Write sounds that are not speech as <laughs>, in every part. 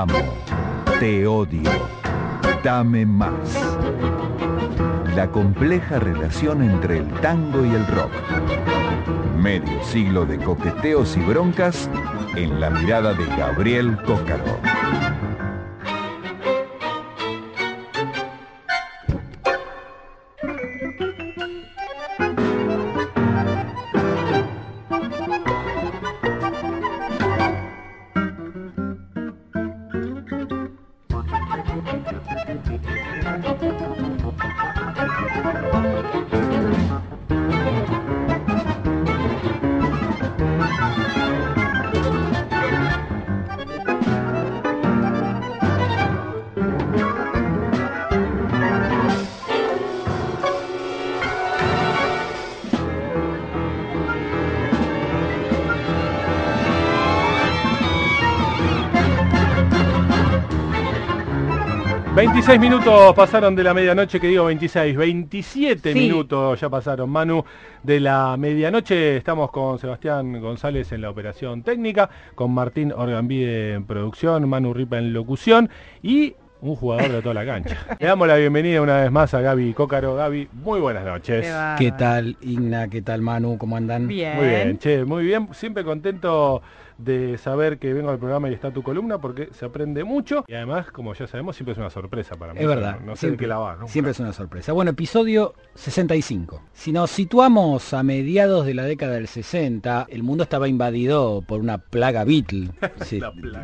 amo, te odio, dame más. La compleja relación entre el tango y el rock. Medio siglo de coqueteos y broncas en la mirada de Gabriel Cócaro. 26 minutos pasaron de la medianoche, que digo 26, 27 minutos ya pasaron, Manu, de la medianoche. Estamos con Sebastián González en la operación técnica, con Martín Orgambide en producción, Manu Ripa en locución y un jugador de toda la cancha. <laughs> Le damos la bienvenida una vez más a Gaby Cócaro. Gaby, muy buenas noches. ¿Qué tal, Igna? ¿Qué tal, Manu? ¿Cómo andan? Bien. Muy bien, che, muy bien. Siempre contento de saber que vengo al programa y está tu columna porque se aprende mucho y además, como ya sabemos, siempre es una sorpresa para mí. Es verdad. No, sé qué la va. Siempre es una sorpresa. Bueno, episodio 65. Si nos situamos a mediados de la década del 60, el mundo estaba invadido por una plaga Beatle. <laughs>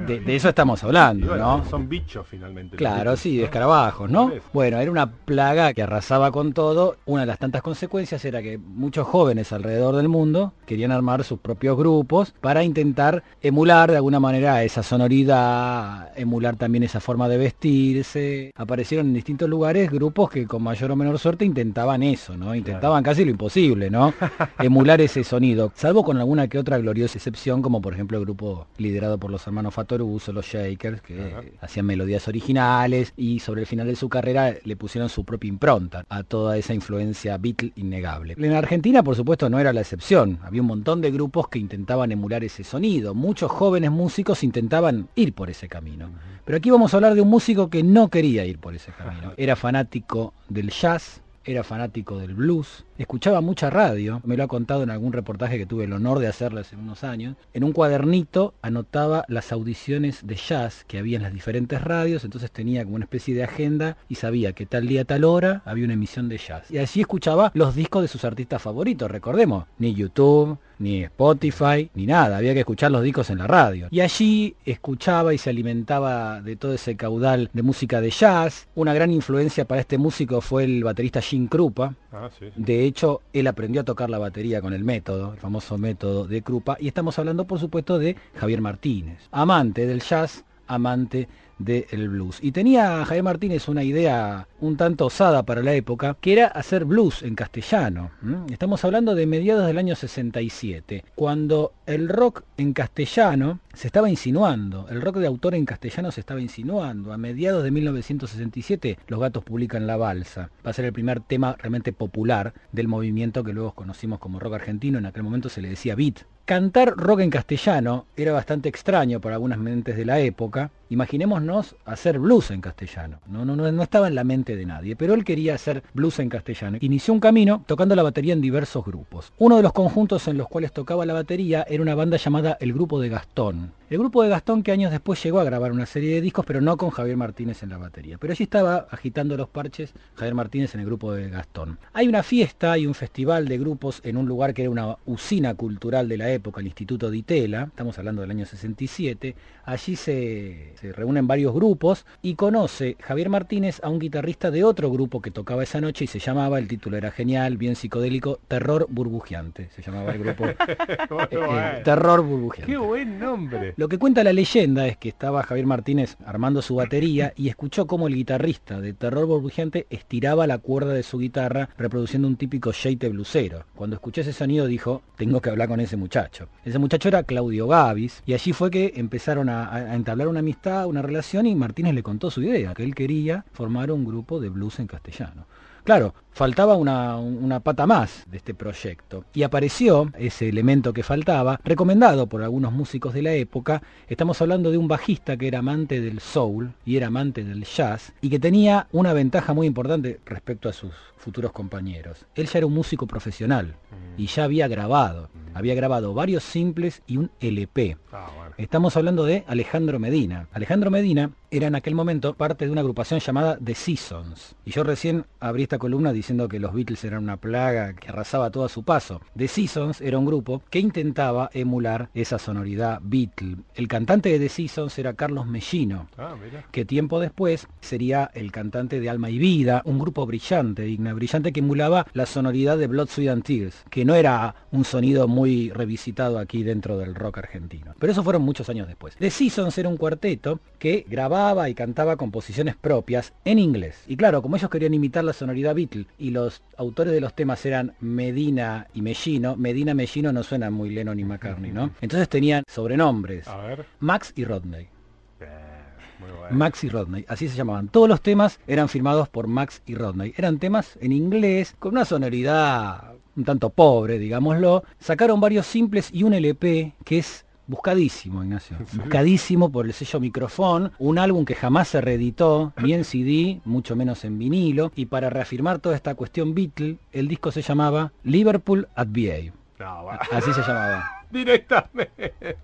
de, eso estamos hablando, ¿no? Son bichos finalmente. Claro, sí, de escarabajos, ¿no? Bueno, era una plaga que arrasaba con todo. Una de las tantas consecuencias era que muchos jóvenes alrededor del mundo querían armar sus propios grupos para intentar emular de alguna manera esa sonoridad, emular también esa forma de vestirse. Aparecieron en distintos lugares grupos que con mayor o menor suerte intentaban eso, ¿no? Intentaban casi lo imposible, ¿no? <laughs> emular ese sonido, salvo con alguna que otra gloriosa excepción, como por ejemplo el grupo liderado por los hermanos Fatoruso, los Shakers, que hacían melodías originales y sobre el final de su carrera le pusieron su propia impronta a toda esa influencia Beatle innegable. En Argentina, por supuesto, no era la excepción. Había un montón de grupos que intentaban emular ese sonido muchos jóvenes músicos intentaban ir por ese camino. Pero aquí vamos a hablar de un músico que no quería ir por ese camino. <laughs> Era fanático del jazz, era fanático del blues, escuchaba mucha radio, me lo ha contado en algún reportaje que tuve el honor de hacerle hace unos años. En un cuadernito anotaba las audiciones de jazz que había en las diferentes radios, entonces tenía como una especie de agenda y sabía que tal día, tal hora había una emisión de jazz. Y así escuchaba los discos de sus artistas favoritos, recordemos, ni YouTube, ni Spotify, ni nada, había que escuchar los discos en la radio. Y allí escuchaba y se alimentaba de todo ese caudal de música de jazz. Una gran influencia para este músico fue el baterista Jim Krupa. Ah, de hecho, él aprendió a tocar la batería con el método, el famoso método de Krupa. Y estamos hablando, por supuesto, de Javier Martínez, amante del jazz, amante del blues. Y tenía Javier Martínez una idea un tanto osada para la época, que era hacer blues en castellano. Estamos hablando de mediados del año 67, cuando el rock en castellano se estaba insinuando, el rock de autor en castellano se estaba insinuando. A mediados de 1967 los gatos publican La Balsa. Va a ser el primer tema realmente popular del movimiento que luego conocimos como rock argentino, en aquel momento se le decía beat. Cantar rock en castellano era bastante extraño para algunas mentes de la época. Imaginémonos hacer blues en castellano. No, estaba en la mente de nadie, pero él quería hacer blues en castellano. Inició un camino tocando la batería en diversos grupos. Uno de los conjuntos en los cuales tocaba la batería era una banda llamada El Grupo de Gastón. El grupo de Gastón que años después llegó a grabar una serie de discos, pero no con Javier Martínez en la batería. Pero allí estaba agitando los parches Javier Martínez en el grupo de Gastón. Hay una fiesta y un festival de grupos en un lugar que era una usina cultural de la época, el Instituto de Itela, estamos hablando del año 67. Allí se, se reúnen varios grupos y conoce Javier Martínez a un guitarrista de otro grupo que tocaba esa noche y se llamaba, el título era genial, bien psicodélico, Terror Burbujeante. Se llamaba el grupo <laughs> eh, eh, Terror Burbujeante. Qué buen nombre. Lo que cuenta la leyenda es que estaba Javier Martínez armando su batería y escuchó como el guitarrista de Terror Burbujeante estiraba la cuerda de su guitarra reproduciendo un típico shade blusero. Cuando escuché ese sonido dijo, tengo que hablar con ese muchacho. Ese muchacho era Claudio Gavis y allí fue que empezaron a, entablar una amistad, una relación y Martínez le contó su idea, que él quería formar un grupo de blues en castellano. Claro, faltaba una, una, pata más de este proyecto. Y apareció ese elemento que faltaba, recomendado por algunos músicos de la época. Estamos hablando de un bajista que era amante del soul y era amante del jazz y que tenía una ventaja muy importante respecto a sus futuros compañeros. Él ya era un músico profesional y ya había grabado. Había grabado varios simples y un LP. Ah, Estamos hablando de Alejandro Medina. Alejandro Medina era en aquel momento parte de una agrupación llamada The Seasons. Y yo recién abrí esta columna diciendo que los Beatles eran una plaga que arrasaba todo a su paso. The Seasons era un grupo que intentaba emular esa sonoridad Beatle. El cantante de The Seasons era Carlos Mellino, ah, que tiempo después sería el cantante de Alma y Vida, un grupo brillante, brillante que emulaba la sonoridad de Blood, Sweat and Tears, que no era un sonido muy revisitado aquí dentro del rock argentino. Pero eso fueron muchos años después. The Seasons era un cuarteto que grababa y cantaba composiciones propias en inglés. Y claro, como ellos querían imitar la sonoridad Beatle y los autores de los temas eran Medina y Mellino, Medina Mellino no suena muy Lennon y McCartney, ¿no? Entonces tenían sobrenombres. Max y Rodney. Max y Rodney, así se llamaban. Todos los temas eran firmados por Max y Rodney. Eran temas en inglés, con una sonoridad un tanto pobre, digámoslo. Sacaron varios simples y un LP que es buscadísimo, Ignacio. <laughs> Buscadísimo por el sello Microfón, un álbum que jamás se reeditó, ni en <laughs> CD, mucho menos en vinilo. Y para reafirmar toda esta cuestión Beatle, el disco se llamaba Liverpool at VA. Así se llamaba. <laughs> Directamente.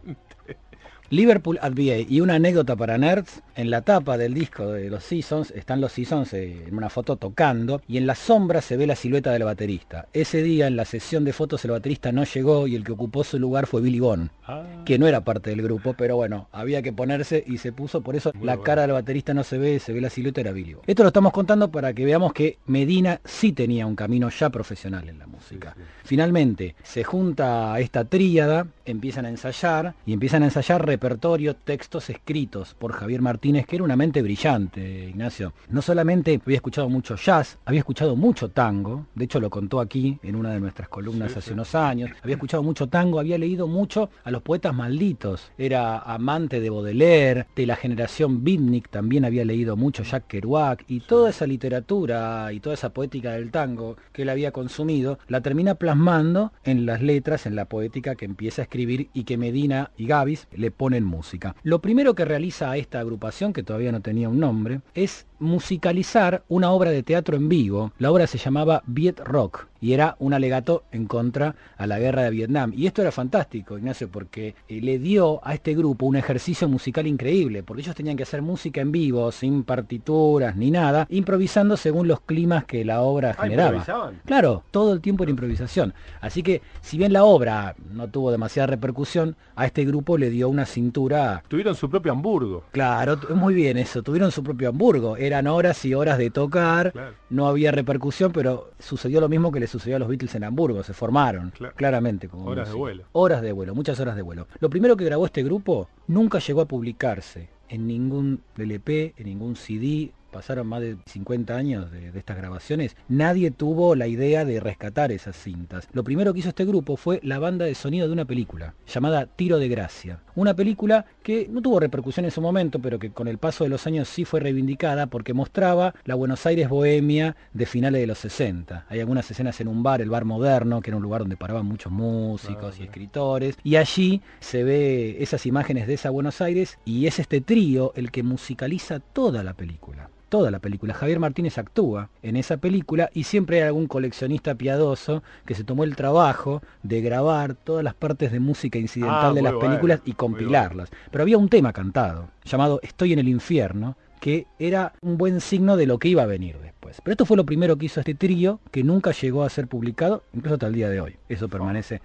Liverpool at VA. Y una anécdota para nerds, en la tapa del disco de los Seasons están los Seasons eh, en una foto tocando y en la sombra se ve la silueta del baterista. Ese día en la sesión de fotos el baterista no llegó y el que ocupó su lugar fue Billy Bond, ah. que no era parte del grupo, pero bueno, había que ponerse y se puso, por eso la cara del baterista no se ve, se ve la silueta, era Billy Bond. Esto lo estamos contando para que veamos que Medina sí tenía un camino ya profesional en la música. Finalmente, se junta esta tríada, empiezan a ensayar y empiezan a ensayar repertorio, textos escritos por Javier Martínez, que era una mente brillante, Ignacio. No solamente había escuchado mucho jazz, había escuchado mucho tango, de hecho lo contó aquí en una de nuestras columnas hace unos años, había escuchado mucho tango, había leído mucho a los poetas malditos, era amante de Baudelaire, de la generación Bitnik también había leído mucho Jack Kerouac y toda esa literatura y toda esa poética del tango que él había consumido, la termina plasmando en las letras, en la poética que empieza a escribir y que Medina y Gavis le ponen en música. Lo primero que realiza esta agrupación, que todavía no tenía un nombre, es musicalizar una obra de teatro en vivo. La obra se llamaba Viet Rock y era un alegato en contra a la guerra de Vietnam. Y esto era fantástico, Ignacio, porque eh, le dio a este grupo un ejercicio musical increíble, porque ellos tenían que hacer música en vivo, sin partituras ni nada, improvisando según los climas que la obra ah, generaba. Claro, todo el tiempo era improvisación. Así que, si bien la obra no tuvo demasiada repercusión, a este grupo le dio una cintura... Tuvieron su propio Hamburgo. Claro, muy bien eso, tuvieron su propio Hamburgo eran horas y horas de tocar, no había repercusión, pero sucedió lo mismo que le sucedió a los Beatles en Hamburgo, se formaron, claramente. Como horas de vuelo. Horas de vuelo, muchas horas de vuelo. Lo primero que grabó este grupo nunca llegó a publicarse en ningún LP, en ningún CD, pasaron más de 50 años de, estas grabaciones, nadie tuvo la idea de rescatar esas cintas. Lo primero que hizo este grupo fue la banda de sonido de una película llamada Tiro de Gracia. Una película que no tuvo repercusión en su momento, pero que con el paso de los años sí fue reivindicada porque mostraba la Buenos Aires bohemia de finales de los 60. Hay algunas escenas en un bar, el bar moderno, que era un lugar donde paraban muchos músicos ah, y escritores. Y allí se ve esas imágenes de esa Buenos Aires y es este trío el que musicaliza toda la película toda la película. Javier Martínez actúa en esa película y siempre hay algún coleccionista piadoso que se tomó el trabajo de grabar todas las partes de música incidental ah, de las películas y compilarlas. Pero había un tema cantado llamado Estoy en el infierno que era un buen signo de lo que iba a venir después. Pero esto fue lo primero que hizo este trío, que nunca llegó a ser publicado, incluso hasta el día de hoy. Eso permanece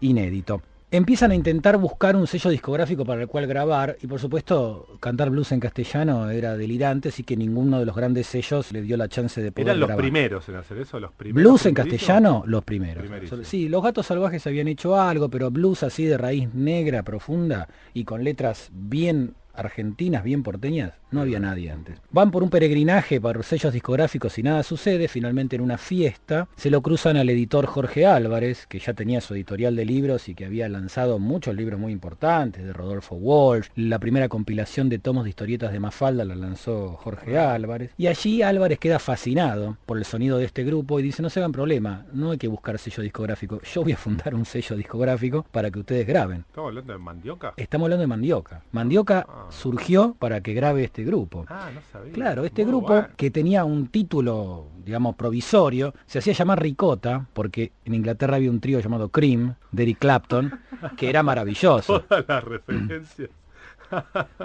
inédito empiezan a intentar buscar un sello discográfico para el cual grabar y por supuesto cantar blues en castellano era delirante, así que ninguno de los grandes sellos le dio la chance de poder Eran los primeros en hacer eso, los primeros. Blues en castellano, los primeros. Sí, los gatos salvajes habían hecho algo, pero blues así de raíz negra, profunda y con letras bien argentinas bien porteñas, no había nadie antes. Van por un peregrinaje para sellos discográficos y nada sucede, finalmente en una fiesta se lo cruzan al editor Jorge Álvarez, que ya tenía su editorial de libros y que había lanzado muchos libros muy importantes, de Rodolfo Walsh, la primera compilación de tomos de historietas de Mafalda la lanzó Jorge Álvarez, y allí Álvarez queda fascinado por el sonido de este grupo y dice, no se hagan problema, no hay que buscar sello discográfico, yo voy a fundar un sello discográfico para que ustedes graben. ¿Estamos hablando de Mandioca? Estamos hablando de Mandioca. Mandioca ah. Surgió para que grabe este grupo. Ah, no sabía. Claro, este grupo que tenía un título, digamos, provisorio, se hacía llamar Ricota, porque en Inglaterra había un trío llamado Cream, de Eric Clapton, que era maravilloso. <laughs> Todas las referencias. <laughs>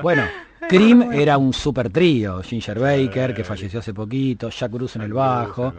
Bueno, Cream era un super trío, Ginger Baker, que falleció hace poquito, Jack Bruce en el bajo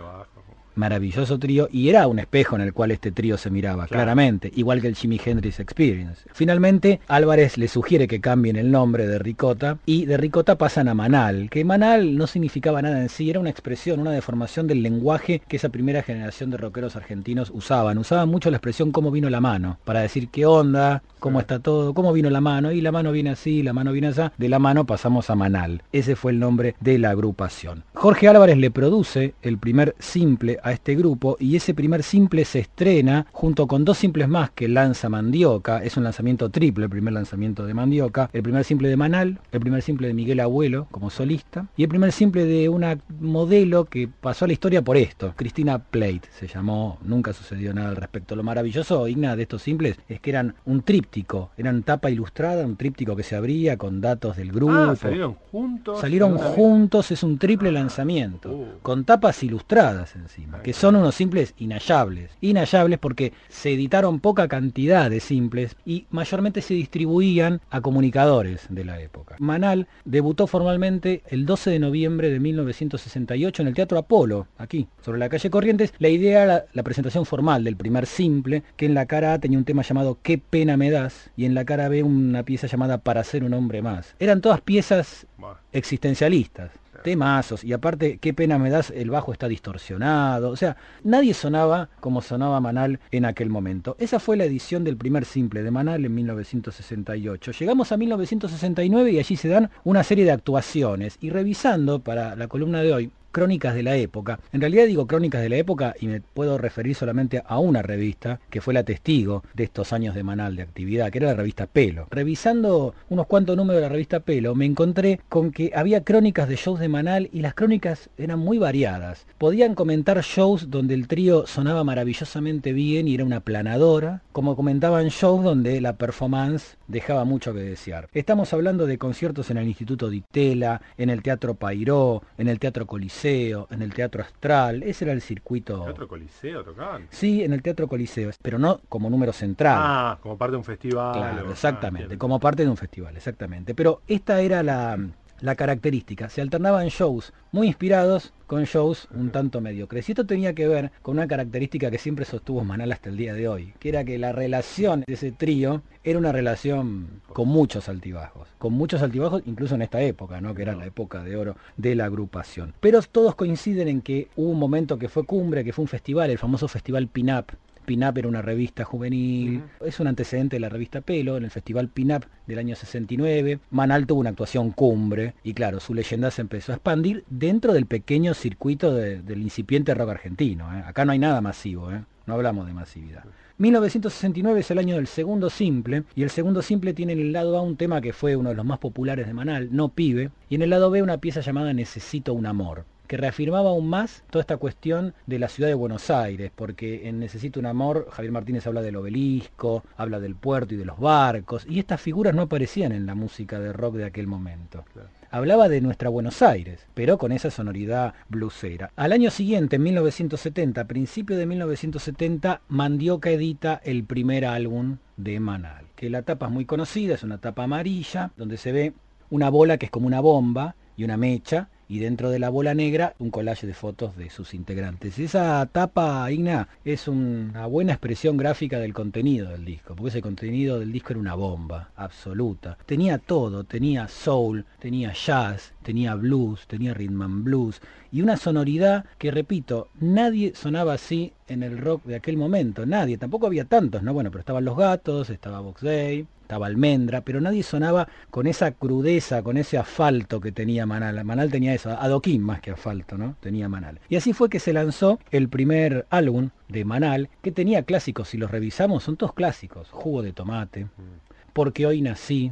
maravilloso trío y era un espejo en el cual este trío se miraba, claramente, igual que el Jimi Hendrix Experience. Finalmente, Álvarez le sugiere que cambien el nombre de Ricota y de Ricota pasan a Manal, que Manal no significaba nada en sí, era una expresión, una deformación del lenguaje que esa primera generación de rockeros argentinos usaban. Usaban mucho la expresión cómo vino la mano, para decir qué onda, cómo está todo, cómo vino la mano, y la mano viene así, la mano viene así, de la mano pasamos a Manal. Ese fue el nombre de la agrupación. Jorge Álvarez le produce el primer simple este grupo y ese primer simple se estrena junto con dos simples más que lanza Mandioca, es un lanzamiento triple, el primer lanzamiento de Mandioca, el primer simple de Manal, el primer simple de Miguel Abuelo como solista y el primer simple de una modelo que pasó a la historia por esto, Cristina Plate se llamó, nunca sucedió nada al respecto. Lo maravilloso, Igna, de estos simples es que eran un tríptico, eran tapa ilustrada, un tríptico que se abría con datos del grupo. Ah, salieron juntos. Salieron juntos, es un triple lanzamiento, uh. con tapas ilustradas encima que son unos simples inhallables. Inhallables porque se editaron poca cantidad de simples y mayormente se distribuían a comunicadores de la época. Manal debutó formalmente el 12 de noviembre de 1968 en el Teatro Apolo, aquí, sobre la calle Corrientes. La idea era la presentación formal del primer simple, que en la cara A tenía un tema llamado Qué pena me das y en la cara B una pieza llamada Para ser un hombre más. Eran todas piezas existencialistas temazos y aparte qué pena me das el bajo está distorsionado o sea nadie sonaba como sonaba Manal en aquel momento. Esa fue la edición del primer simple de Manal en 1968 llegamos a 1969 y allí se dan una serie de actuaciones. Y revisando para la columna de hoy crónicas de la época. En realidad digo crónicas de la época y me puedo referir solamente a una revista que fue la testigo de estos años de Manal de actividad, que era la revista Pelo. Revisando unos cuantos números de la revista Pelo, me encontré con que había crónicas de shows de Manal y las crónicas eran muy variadas. Podían comentar shows donde el trío sonaba maravillosamente bien y era una planadora, como comentaban shows donde la performance dejaba mucho que desear. Estamos hablando de conciertos en el Instituto Di Tella, en el Teatro Pairó, en el Teatro Coliseo, en el Teatro Astral, ese era el circuito. ¿Teatro Coliseo tocaban? Sí, en el Teatro Coliseo, pero no como número central. Ah, como parte de un festival. Claro, exactamente, como parte de un festival, exactamente. Pero esta era la, la característica. Se alternaban shows muy inspirados con shows un tanto mediocres. Y esto tenía que ver con una característica que siempre sostuvo Manal hasta el día de hoy, que era que la relación de ese trío era una relación con muchos altibajos, con muchos altibajos incluso en esta época, ¿no? que era la época de oro de la agrupación. Pero todos coinciden en que hubo un momento que fue cumbre, que fue un festival, el famoso festival Pinap Pinap era una revista juvenil, es un antecedente de la revista Pelo, en el Festival Pinap del año 69. Manal tuvo una actuación cumbre y claro, su leyenda se empezó a expandir dentro del pequeño circuito del incipiente rock argentino. ¿eh? Acá no hay nada masivo, ¿eh? no hablamos de masividad. 1969 es el año del segundo simple, y el segundo simple tiene en el lado A un tema que fue uno de los más populares de Manal, No Pibe, y en el lado B una pieza llamada Necesito un amor que reafirmaba aún más toda esta cuestión de la ciudad de Buenos Aires, porque en Necesito un Amor Javier Martínez habla del obelisco, habla del puerto y de los barcos, y estas figuras no aparecían en la música de rock de aquel momento. Hablaba de nuestra Buenos Aires, pero con esa sonoridad blusera. Al año siguiente, en 1970, a principio de 1970, Mandioca edita el primer álbum de Manal, que la tapa es muy conocida, es una tapa amarilla, donde se ve una bola que es como una bomba y una mecha, y dentro de la bola negra un collage de fotos de sus integrantes. Esa tapa, Igna, es una buena expresión gráfica del contenido del disco, porque ese contenido del disco era una bomba absoluta. Tenía todo, tenía soul, tenía jazz, tenía blues, tenía rhythm and blues y una sonoridad que, repito, nadie sonaba así en el rock de aquel momento, nadie, tampoco había tantos, ¿no? Bueno, pero estaban Los Gatos, estaba Box Day, estaba Almendra, pero nadie sonaba con esa crudeza, con ese asfalto que tenía Manal. Manal tenía eso, adoquín más que asfalto, ¿no? Tenía Manal. Y así fue que se lanzó el primer álbum de Manal, que tenía clásicos, si los revisamos, son todos clásicos. Jugo de tomate, mm. Porque hoy nací.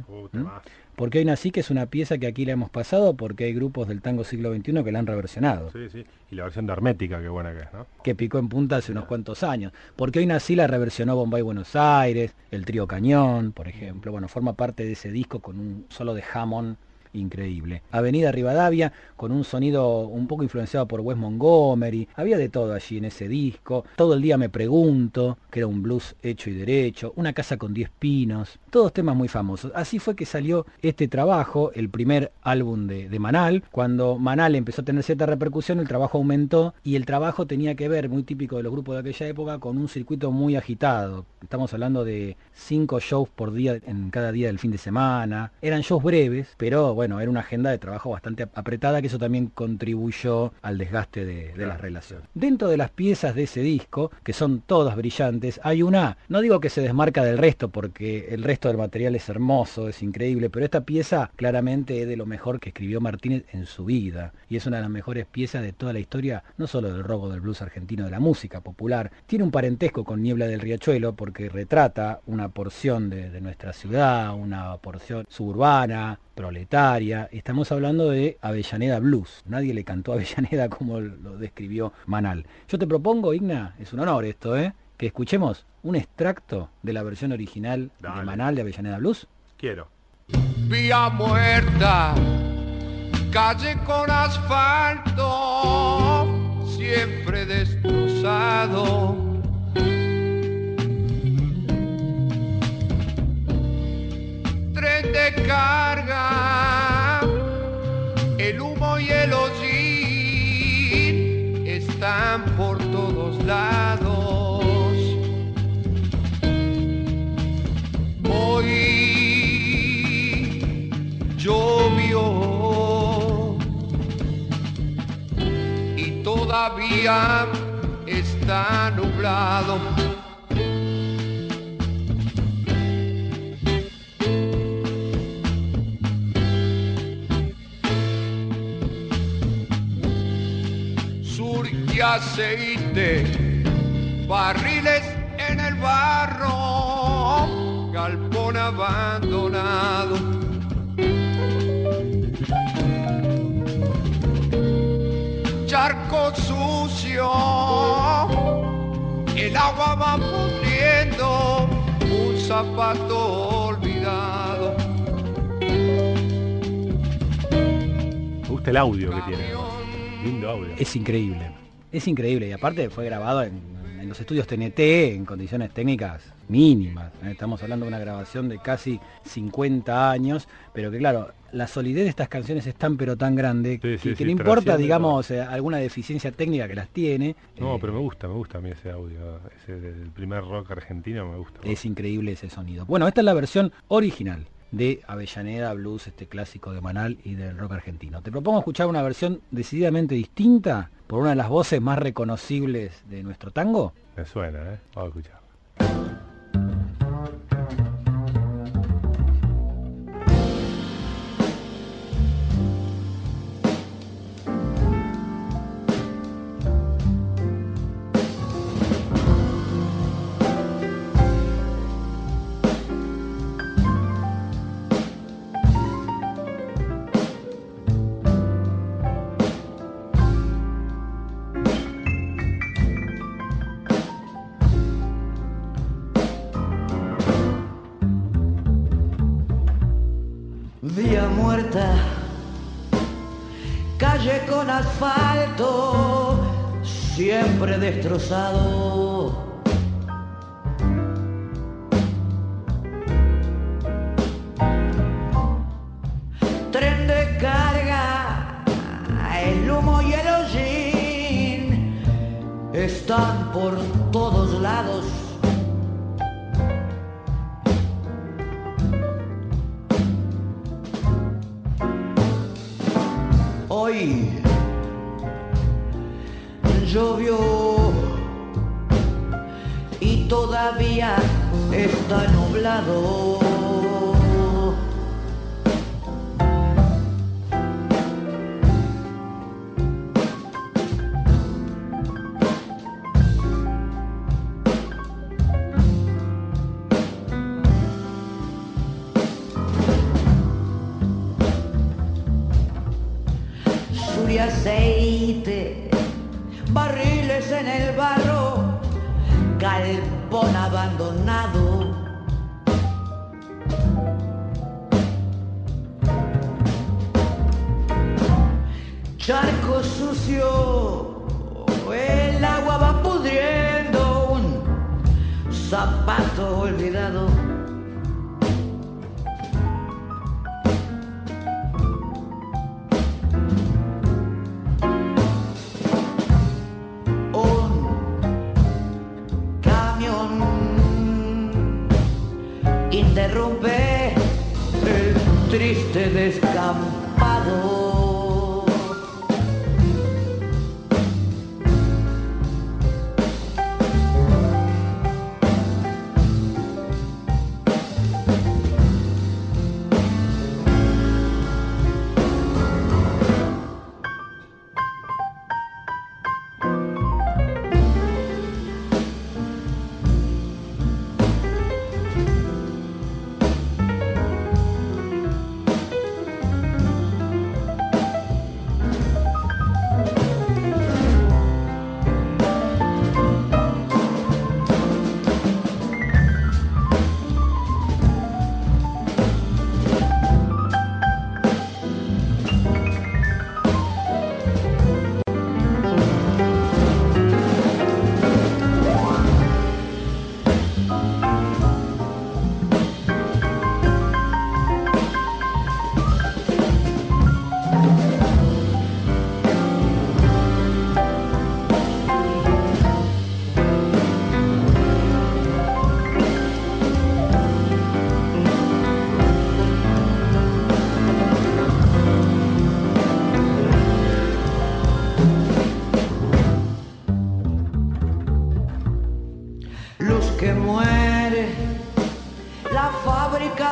Porque hoy nací, que es una pieza que aquí la hemos pasado, porque hay grupos del tango siglo XXI que la han reversionado. Sí, sí. Y la versión de Hermética, qué buena que es, ¿no? Que picó en punta hace unos cuantos años. Porque hoy nací la reversionó Bombay Buenos Aires, el trío Cañón, por ejemplo. Bueno, forma parte de ese disco con un solo de Hammond increíble. Avenida Rivadavia, con un sonido un poco influenciado por Wes Montgomery. Había de todo allí en ese disco. Todo el día me pregunto, que era un blues hecho y derecho. Una casa con 10 pinos. Todos temas muy famosos. Así fue que salió este trabajo, el primer álbum de, de Manal. Cuando Manal empezó a tener cierta repercusión, el trabajo aumentó y el trabajo tenía que ver, muy típico de los grupos de aquella época, con un circuito muy agitado. Estamos hablando de 5 shows por día en cada día del fin de semana. Eran shows breves, pero bueno, era una agenda de trabajo bastante apretada que eso también contribuyó al desgaste de, las relaciones. Dentro de las piezas de ese disco, que son todas brillantes, hay una, no digo que se desmarca del resto, porque el resto del material es hermoso, es increíble, pero esta pieza claramente es de lo mejor que escribió Martínez en su vida, y es una de las mejores piezas de toda la historia, no solo del robo del blues argentino, de la música popular. Tiene un parentesco con Niebla del Riachuelo, porque retrata una porción de nuestra ciudad, una porción suburbana, proletaria. Estamos hablando de Avellaneda Blues. Nadie le cantó <laughs> Avellaneda como lo describió Manal. Yo te propongo, Igna, es un honor esto, ¿eh? Que escuchemos un extracto de la versión original de Manal de Avellaneda Blues. Quiero. Vía muerta, calle con asfalto, siempre destrozado de carga, el humo y el hollín están por todos lados. Todavía está nublado. aceite, barriles en el barro, galpón abandonado. Va pudriendo, un zapato olvidado. Me gusta el audio que tiene. Lindo audio. Es increíble. Es increíble y aparte fue grabado en, los estudios TNT en condiciones técnicas mínimas. ¿eh? Estamos hablando de una grabación de casi 50 años, pero que claro, la solidez de estas canciones es tan pero tan grande que, no importa, digamos, eh, alguna deficiencia técnica que las tiene. No, eh, pero me gusta, me gusta a mí ese audio, ese del primer rock argentino me gusta. Es increíble ese sonido. Bueno, esta es la versión original de Avellaneda Blues, este clásico de Manal y del rock argentino. Te propongo escuchar una versión decididamente distinta por una de las voces más reconocibles de nuestro tango. Me suena, ¿eh? Vamos a escuchar. Calle con asfalto, siempre destrozado. Llovió y todavía está nublado. Abandonado.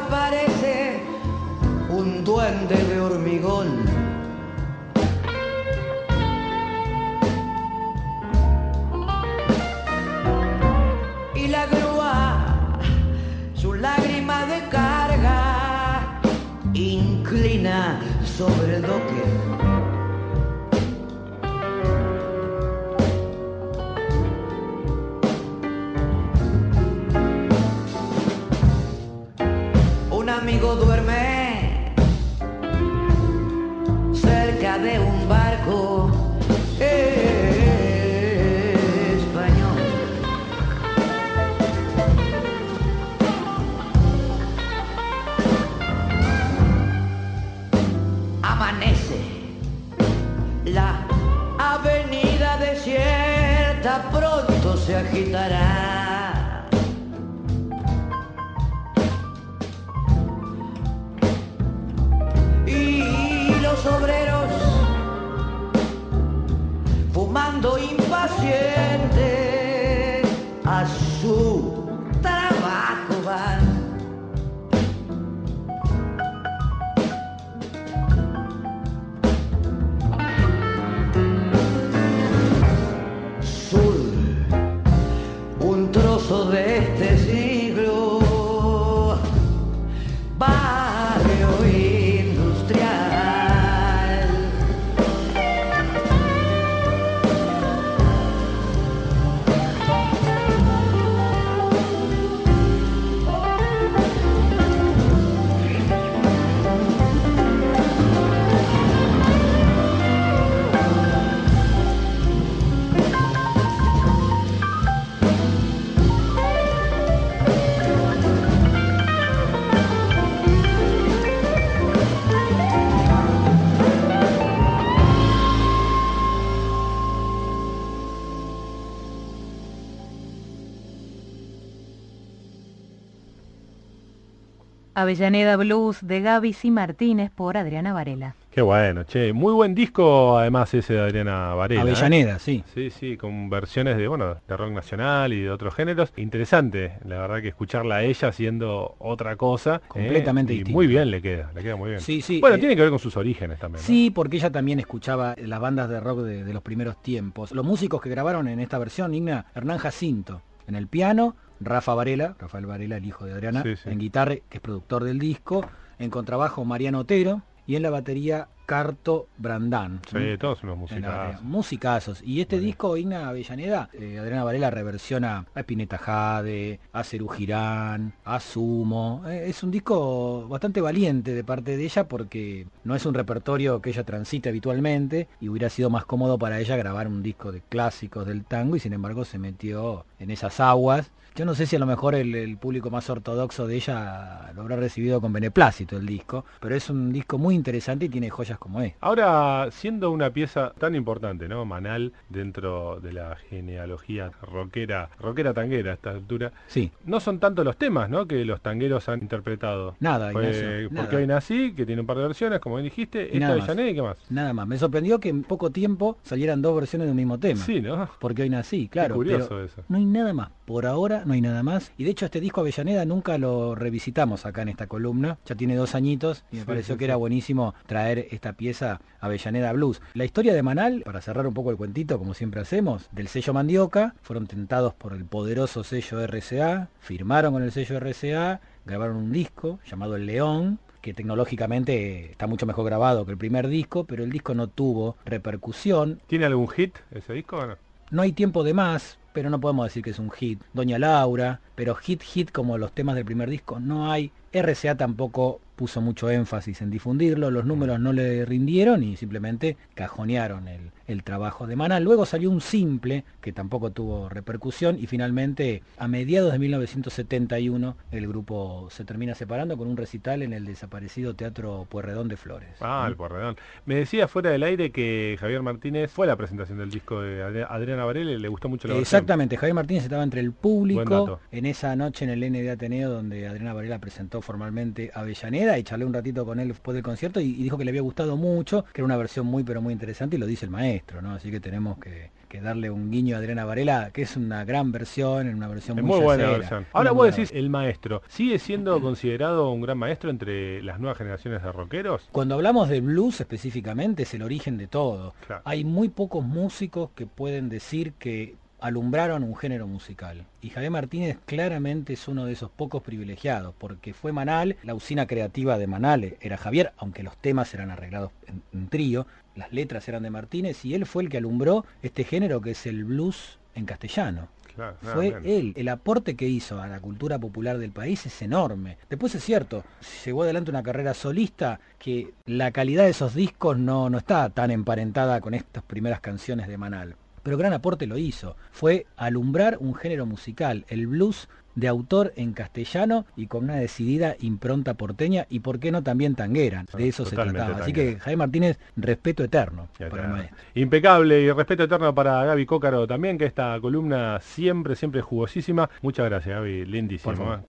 Fábrica parece un duende de hormigón. Y la grúa, su lágrima de carga, inclina sobre el doque. Pronto se agitará. Avellaneda Blues de Gaby y Martínez por Adriana Varela. Qué bueno, che. Muy buen disco, además, ese de Adriana Varela. ¿eh? Avellaneda, sí. Sí, sí, con versiones de, bueno, de rock nacional y de otros géneros. Interesante, la verdad que escucharla a ella haciendo otra cosa. ¿eh? Completamente y distinta. Muy bien le queda, le queda muy bien. Sí, sí, Bueno, eh, tiene que ver con sus orígenes también. ¿no? Sí, porque ella también escuchaba las bandas de rock de, de los primeros tiempos. Los músicos que grabaron en esta versión, Igna, Hernán Jacinto, en el piano, Rafa Varela, Rafael Varela, el hijo de Adriana, Sí, sí. en guitarra, que es productor del disco, en contrabajo Mariano Otero, y en la batería Carto Brandán. Sí, todos unos En la barriga. musicazos. Musicazos. Y este disco, Igna Avellaneda, eh, Adriana Varela reversiona a Spinetta Jade, a Cerú Girán, a Sumo. Eh, es un disco bastante valiente de parte de ella porque no es un repertorio que ella transite habitualmente y hubiera sido más cómodo para ella grabar un disco de clásicos del tango y sin embargo se metió en esas aguas. Yo no sé si a lo mejor el, el público más ortodoxo de ella lo habrá recibido con beneplácito el disco, pero es un disco muy interesante y tiene joyas como esta. Ahora, siendo una pieza tan importante, ¿no? Manal, dentro de la genealogía rockera, rockera tanguera a esta altura, Sí, no son tanto los temas, ¿no? Que los tangueros han interpretado. Nada, Fue Ignacio, Porque nada. hoy nací, que tiene un par de versiones, como bien dijiste, Y esta de. Janet qué más. Nada más. Me sorprendió que en poco tiempo salieran dos versiones de un mismo tema. Sí, ¿no? Porque hoy nací, claro. curioso pero eso. No hay nada más. Por ahora no hay nada más. Y de hecho este disco Avellaneda nunca lo revisitamos acá en esta columna. Ya tiene dos añitos y me Sí, pareció sí, que era buenísimo traer esta pieza Avellaneda Blues. La historia de Manal, para cerrar un poco el cuentito, como siempre hacemos, del sello Mandioca, fueron tentados por el poderoso sello RCA, firmaron con el sello RCA, grabaron un disco llamado El León, que tecnológicamente está mucho mejor grabado que el primer disco, pero el disco no tuvo repercusión. ¿Tiene algún hit ese disco o no? No hay tiempo de más, pero no podemos decir que es un hit. Doña Laura, pero hit hit como los temas del primer disco no hay. RCA tampoco puso mucho énfasis en difundirlo, los números no le rindieron y simplemente cajonearon el, el trabajo de Manal. Luego salió un simple que tampoco tuvo repercusión y finalmente a mediados de 1971 el grupo se termina separando con un recital en el desaparecido Teatro Puerredón de Flores. Ah, el Porredón. Me decía fuera del aire que Javier Martínez fue a la presentación del disco de Adri- Adriana Varela y le gustó mucho la versión. Exactamente, Javier Martínez estaba entre el público en esa noche en el N de Ateneo donde Adriana Varela presentó formalmente a Avellaneda y charlé un ratito con él después del concierto y, y dijo que le había gustado mucho, que era una versión muy pero muy interesante y lo dice el maestro, ¿no? Así que tenemos que, que darle un guiño a Adriana Varela, que es una gran versión, una versión Es muy, muy buena yacera. versión. Ahora Una vos decís, el maestro, ¿sigue siendo considerado un gran maestro entre las nuevas generaciones de rockeros? Cuando hablamos de blues específicamente es el origen de todo. Claro. Hay muy pocos músicos que pueden decir que alumbraron un género musical. Y Javier Martínez claramente es uno de esos pocos privilegiados, porque fue Manal, la usina creativa de Manal era Javier, aunque los temas eran arreglados en, en trío, las letras eran de Martínez, y él fue el que alumbró este género que es el blues en castellano. Claro, Fue él. El aporte que hizo a la cultura popular del país es enorme. Después es cierto, llevó adelante una carrera solista que la calidad de esos discos no, no está tan emparentada con estas primeras canciones de Manal. Pero gran aporte lo hizo. Fue alumbrar un género musical, el blues de autor en castellano y con una decidida impronta porteña y por qué no también tanguera. De eso se trataba. Así tanguera. que Javier Martínez, respeto eterno Ya para el maestro. Impecable y respeto eterno para Gaby Cócaro también, que esta columna siempre, siempre jugosísima. Muchas gracias, Gaby. ¿eh?